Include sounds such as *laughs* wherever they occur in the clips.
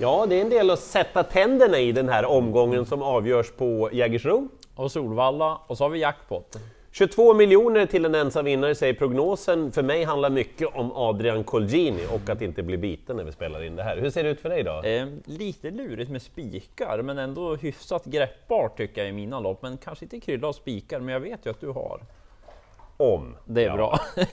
Ja, det är en del att sätta tänderna i den här omgången som avgörs på Jägersro. Och Solvalla, och så har vi jackpot. 22 miljoner till en ensam vinnare säger prognosen. För mig handlar mycket om Adrian Colgjini och att inte bli biten när vi spelar in det här. Hur ser det ut för dig då? Eh, lite lurigt med spikar, men ändå hyfsat greppbart tycker jag i mina lopp. Men kanske inte krylla av spikar, men jag vet ju att du har. Om. Det är Ja. bra. *laughs*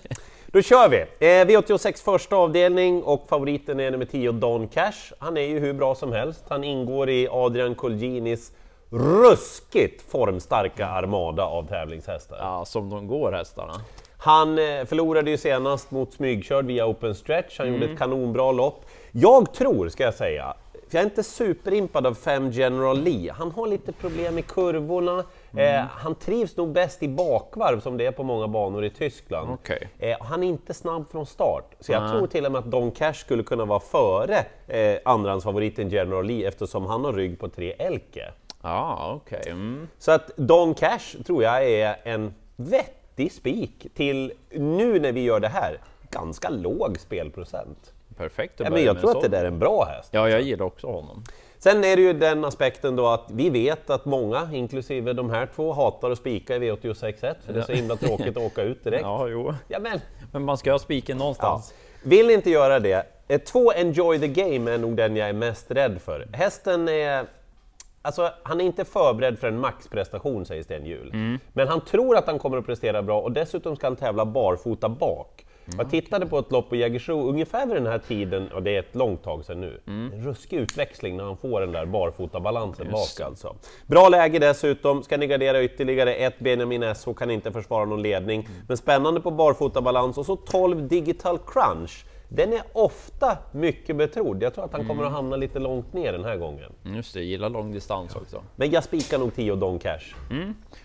Då kör vi! Eh, V86 första avdelning och favoriten är nummer 10 Don Cash. Han är ju hur bra som helst. Han ingår i Adrian Colginis ruskigt formstarka armada av tävlingshästar. ja, som de går hästarna. Han eh, förlorade ju senast mot smygkörd via open stretch, han gjorde ett kanonbra lopp. Jag tror, ska jag säga, för jag är inte superimpad av 5 General Lee. Han har lite problem i kurvorna, eh, han trivs nog bäst i bakvarv som det är på många banor i Tyskland. Okej. Eh, han är inte snabb från start, så jag Nej. tror till och med att Don Cash skulle kunna vara före eh, andrahandsfavoriten General Lee eftersom han har rygg på tre Elke. Ja, okej. Mm. Så att Don Cash tror jag är en vettig spik till, nu när vi gör det här, ganska låg spelprocent. Perfekt att Ja, men jag tror att det där är en bra häst. Ja, jag gillar också honom. Sen är det ju den aspekten då att vi vet att många, inklusive de här två, hatar att spika i V86.1 för det är så himla tråkigt att åka ut direkt. *laughs* Ja, jo. Ja, men, Men man ska ha spiken ja. någonstans. Vill ni inte göra det, eh, två Enjoy the Game är nog den jag är mest rädd för. Hästen är... Alltså, han är inte förberedd för en maxprestation, säger Sten Hjul. Mm. Men han tror att han kommer att prestera bra och dessutom ska han tävla barfota bak. Mm, Jag tittade på ett lopp på Jägersro ungefär vid den här tiden, och det är ett långt tag sedan nu. Mm. En ruskig utväxling när han får den där barfotabalansen bak alltså. Bra läge dessutom, ska ni gardera ytterligare ett Benjamin S kan inte försvara någon ledning. Mm. Men spännande på barfotabalans och så 12 Digital Crunch. Den är ofta mycket betrodd. Jag tror att han kommer Mm. att hamna lite långt ner den här gången. Just det, gillar långdistans också. Men jag spikar nog 10 Don Cash.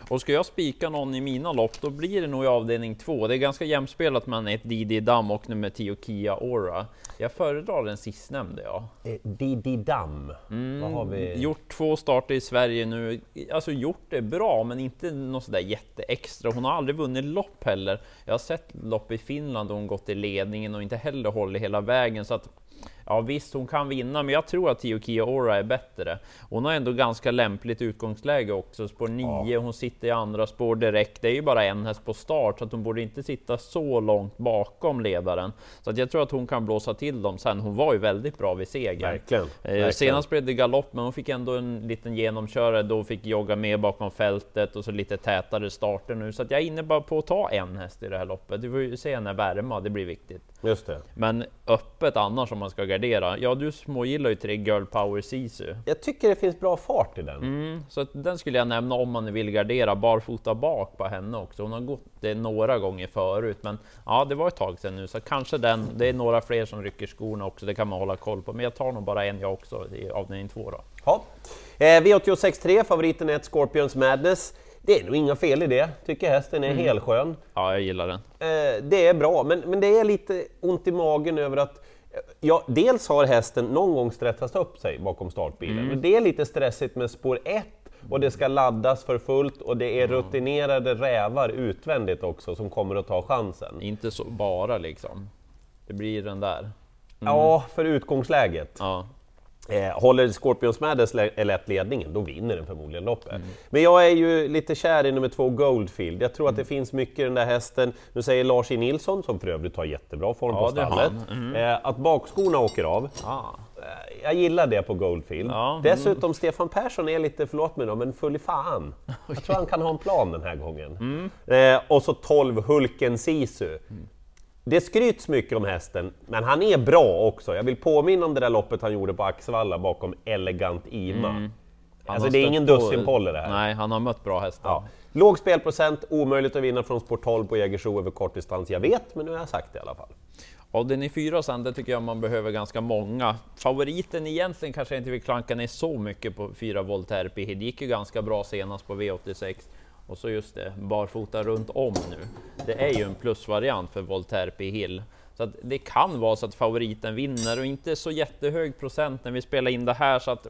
Och ska jag spika någon i mina lopp, då blir det nog i avdelning två. Det är ganska jämspelat mellan ett Didi Dam och nummer 10 Kia Aura. Jag föredrar den sistnämnde, ja. Eh, Didi Dam. Mm. Vad har vi? Gjort två starter i Sverige nu. Alltså gjort det bra, men inte något sådär jätteextra. Hon har aldrig vunnit lopp heller. Jag har sett lopp i Finland och hon gått i ledningen och inte heller hållit hela vägen. Så att Ja visst, hon kan vinna, men jag tror att Tio Kia Ora är bättre. Hon har ändå ganska lämpligt utgångsläge också. Spår 9, hon sitter i andra spår direkt. Det är ju bara en häst på start, så att hon borde inte sitta så långt bakom ledaren. Så att jag tror att hon kan blåsa till dem sen. Hon var ju väldigt bra vid seger. Verkligen, Eh, verkligen. Senast blev det galopp, men hon fick ändå en liten genomkörare då fick jogga med bakom fältet och så lite tätare starter nu. Så att jag är inne bara på att ta en häst i det här loppet. Du får ju se henne värma, det blir viktigt. Just det. Men öppet annars om man ska gardera. Ja, du smågillar ju tre Girl Power Sisu. Jag tycker det finns bra fart i den. Mm, så den skulle jag nämna om man vill gardera barfota bak på henne också. Hon har gått det några gånger förut, men ja, det var ett tag sedan nu, så kanske den. Det är några fler som rycker skorna också. Det kan man hålla koll på, men jag tar nog bara en jag också i avdelning två då. Ja. Eh, V86.3, favoriten är ett Scorpions Madness. Det är nog inga fel i det, tycker hästen är Mm. helskön. Ja, jag gillar den. Eh, det är bra, men, men det är lite ont i magen över att eh, Ja, dels har hästen någon gång stressat upp sig bakom startbilen, Mm. men det är lite stressigt med spår 1 och det ska laddas för fullt och det är rutinerade rävar utvändigt också som kommer att ta chansen. Inte så bara liksom. Det blir den där. Ja, för utgångsläget. Ja, Eh, håller Scorpions Madness le- lätt ledningen, då vinner den förmodligen loppet. Men jag är ju lite kär i nummer två Goldfield. Jag tror att det finns mycket i den där hästen. Nu säger Lars E. Nilsson, som för övrigt har jättebra form Ja, på stallet, han. eh, att bakskorna åker av. ah. Eh, Jag gillar det på Goldfield. Ja, mm. Dessutom, Stefan Persson är lite, förlåt mig då, men full i fan. Jag tror *laughs* han kan ha en plan den här gången. Mm. Eh, och så 12 Hulken Sisu. Det skryts mycket om hästen, men han är bra också. Jag vill påminna om det där loppet han gjorde på Axvalla bakom Elegant Ima. Han Alltså det är ingen på- dussinpolle det här. Nej, han har mött bra hästar. Ja. Låg spelprocent, omöjligt att vinna från sport 12 på Jägersro över kortdistans. Jag vet, men nu har jag sagt det i alla fall. Och den i fyra sen, det tycker jag man behöver ganska många. Favoriten egentligen kanske jag inte vill klanka ner så mycket på fyra P. Det gick ju ganska bra senast på V86. Och så just det, barfota runt om nu. Det är ju en plusvariant för Voltaire P. Hill. Så att det kan vara så att favoriten vinner och inte så jättehög procent när vi spelar in det här så att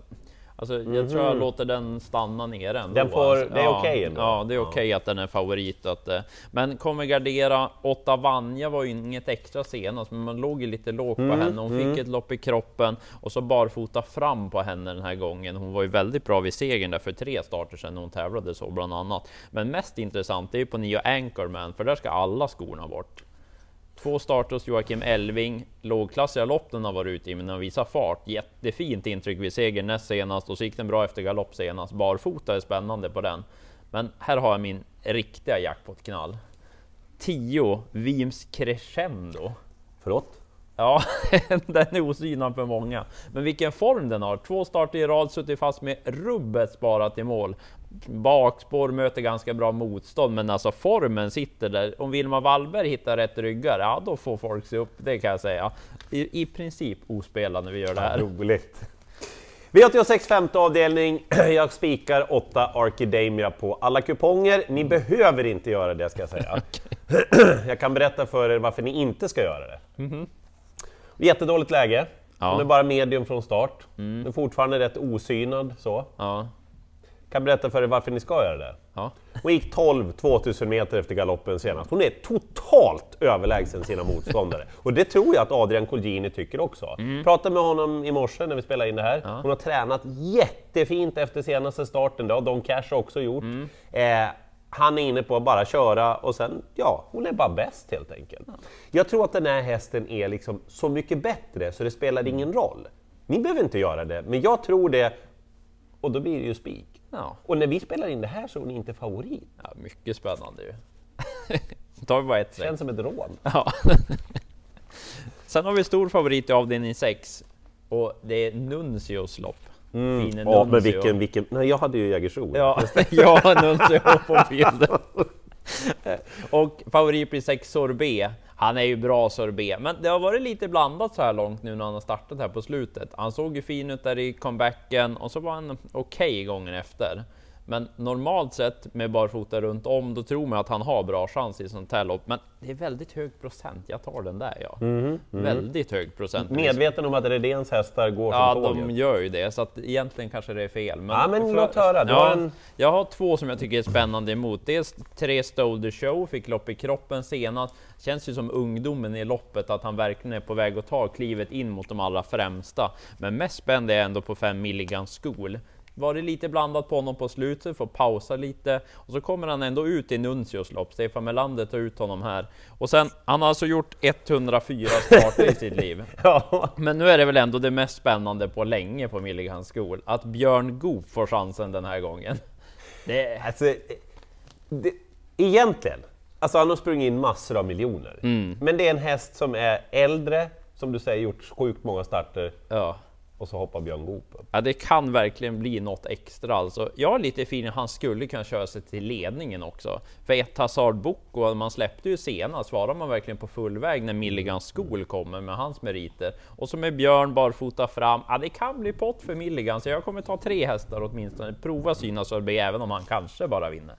Alltså, jag tror jag låter den stanna nere ändå. Den får- alltså. det är ja, okej ändå? Ja, det är okej att den är favorit. Att, eh, men kommer gardera. Åtta Vanja var ju inget extra senast, men man låg ju lite lågt på henne. Hon fick ett lopp i kroppen och så barfota fram på henne den här gången. Hon var ju väldigt bra vid segern där för tre starter sedan hon tävlade så bland annat. Men mest intressant är ju på nio Anchorman, för där ska alla skorna bort. Två starter hos Joakim Elving, lågklassiga lopp den har varit ute i, men den visar fart. Jättefint intryck vid seger näst senast och så gick den bra efter galopp senast. Barfota är spännande på den. Men här har jag min riktiga jackpot-knall. 10 Vims Crescendo. Förlåt? Ja, *laughs* den är osynad för många. Men vilken form den har! Två starter i rad, suttit fast med rubbet sparat i mål. Bakspår möter ganska bra motstånd, men alltså formen sitter där. Om Vilma Wallberg hittar rätt ryggar, ja då får folk se upp, det kan jag säga. I, i princip ospelad när vi gör det här. Roligt. V86 femte avdelning. *clears throat* Jag spikar 8 Archidamia på alla kuponger. Ni behöver inte göra det ska jag säga. *laughs* *clears throat* Jag kan berätta för er varför ni inte ska göra det. Jättedåligt läge. Ja. Hon är bara medium från start. Den är fortfarande rätt osynad så. Ja, Kan berätta för er varför ni ska göra det. ja. Hon gick 12 2000 meter efter galoppen senast. Hon är totalt överlägsen sina motståndare. *laughs* Och det tror jag att Adrian Colgjini tycker också. Pratade med honom i morse när vi spelade in det här. Hon har tränat jättefint efter senaste starten, det har Don Cash också gjort. Eh, han är inne på att bara köra och sen, ja, hon är bara bäst helt enkelt. Jag tror att den här hästen är liksom så mycket bättre så det spelar ingen roll. Ni behöver inte göra det, men jag tror det och då blir det ju spik. Ja. Och när vi spelar in det här så är hon inte favorit. ja mycket spännande ju. *laughs* Tar vi bara ett streck. Känns som ett rån. Ja. *laughs* Sen har vi stor favorit i avdelning 6 och det är Nuncios lopp. Fine Mm. Ja, men vilken, vilken... Nej, jag hade ju Jägersro. Ja, *laughs* jag har Nuncio på bilden. *laughs* Och favorit blir 6 Sorbet. Han är ju bra Sorbet, men det har varit lite blandat så här långt nu när han har startat här på slutet. Han såg ju fin ut där i comebacken och så var han okej gången efter. Men normalt sett med barfota runt om, då tror man att han har bra chans i sånt här lopp. Men det är väldigt hög procent. Jag tar den där ja. Väldigt hög procent. Medveten om att Redéns hästar går Ja, som de tåget. gör ju det, så att egentligen kanske det är fel. Men, Ja, men låt höra. Du Ja, har en- Jag har två som jag tycker är spännande emot. Dels tre Stolder Show, fick lopp i kroppen senast. Känns ju som ungdomen i loppet, att han verkligen är på väg att ta klivet in mot de allra främsta. Men mest spänd är jag ändå på 5 Milligan School. Var det lite blandat på honom på slutet, får pausa lite och så kommer han ändå ut i Nuncios lopp. Stefan Melander tar ut honom här och sen han har alltså gjort 104 starter i sitt liv. *laughs* Ja, Men nu är det väl ändå det mest spännande på länge på Milligan School, att Björn Goop får chansen den här gången. *laughs* Det, alltså, det, egentligen, alltså han har sprungit in massor av miljoner. Mm. Men det är en häst som är äldre, som du säger, gjort sjukt många starter ja och så hoppar Björn Goop upp. ja, det kan verkligen bli något extra alltså. Jag har lite feeling han skulle kunna köra sig till ledningen också. För ett Hazard Boko, man släppte ju senast, svarar man verkligen på full väg när Milligan School kommer med hans meriter. Och så med Björn barfota fram, ja det kan bli pott för Milligan, så jag kommer ta tre hästar åtminstone. Prova synas Sorbet, även om han kanske bara vinner.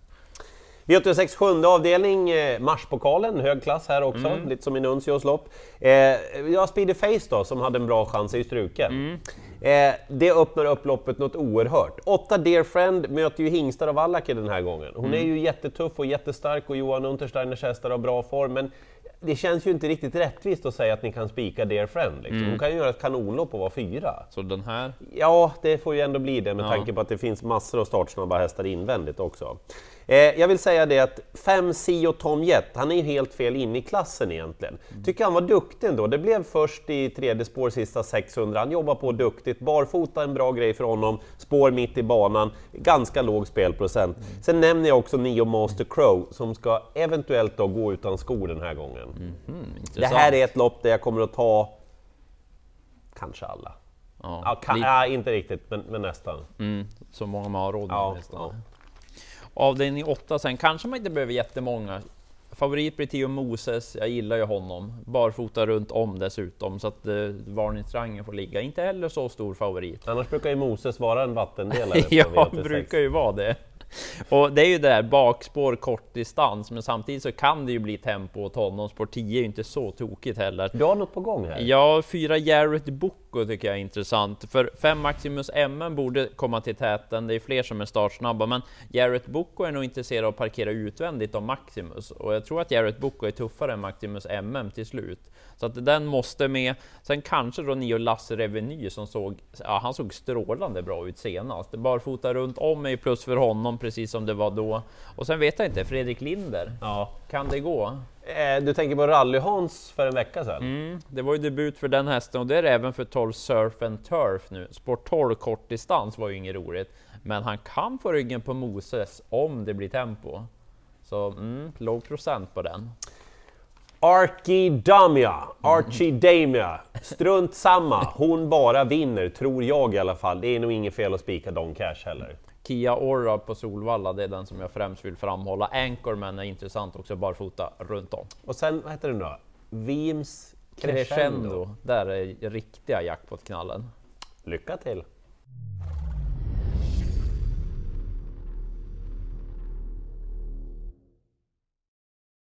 V86 sjunde avdelning, eh, Marspokalen, hög klass här också, Mm. lite som i Nuncios lopp. Eh, ja, Speedy Face då, som hade en bra chans, ju struken. Mm. Eh, det öppnar upp loppet något oerhört. Åtta Dear Friend möter ju hingstar av Allake den här gången. Hon Mm. är ju jättetuff och jättestark och Johan Untersteiners hästar har bra form, men det känns ju inte riktigt rättvist att säga att ni kan spika Dear Friend. Liksom. Mm. Hon kan ju göra ett kanonlopp och vara fyra. Så den här, Ja, det får ju ändå bli det med Ja. tanke på att det finns massor av startsnabba hästar invändigt också. Eh, jag vill säga det att 5 Sio Tom Jet, han är ju helt fel inne i klassen egentligen. Tycker han var duktig ändå. Det blev först i tredje spår sista 600. Han jobbar på duktigt. Barfota en bra grej för honom. Spår mitt i banan. Ganska låg spelprocent. Sen nämner jag också Nio Master Crow som ska eventuellt då gå utan skor den här gången. Det intressant. här är ett lopp där jag kommer att ta kanske alla. Ja, Ja, ka- li- ja, inte riktigt, men, men nästan. mm, så många man har råd med Ja, nästan. ja. Avdelning 8 sen kanske man inte behöver jättemånga. Favorit blir Theo Moses, jag gillar ju honom. Barfota runt om dessutom, så att eh, varningsrangen får ligga. Inte heller så stor favorit. Annars brukar ju Moses vara en vattendelare *laughs* ja, V86. brukar ju vara det. Och det är ju det där bakspår, kort distans, men samtidigt så kan det ju bli tempo åt honom. Spår 10 är ju inte så tokigt heller. Du har något på gång här? Ja, fyra Jarrett Boko Bocco tycker jag är intressant, för 5 Maximus MM borde komma till täten, det är fler som är startsnabba, men Jarrett Bocco är nog intresserad av att parkera utvändigt av Maximus, och jag tror att Jarrett Bocco är tuffare än Maximus MM till slut. Så att den måste med. Sen kanske då Nio Lasse Reveny som såg, ja, han såg strålande bra ut senast. Barfota runt om är plus för honom, precis som det var då. Och sen vet jag inte, Fredrik Linder, ja. kan det gå? Eh, du tänker på Rally-Hans för en vecka sedan? Mm, det var ju debut för den hästen och det är det även för 12 Surf and Turf nu. Sport 12 kortdistans var ju inget roligt, men han kan få ryggen på Moses om det blir tempo. Så mm, låg procent på den. Arkidamia, Archidamia, strunt samma, hon bara vinner, tror jag i alla fall. Det är nog inget fel att spika Don Cash heller. Kia Ora på Solvalla, det är den som jag främst vill framhålla. Anchorman är intressant också, barfota runt om. Och sen, vad heter den då? Vims Crescendo. Crescendo. Där är riktiga jackpot-knallen. Lycka till!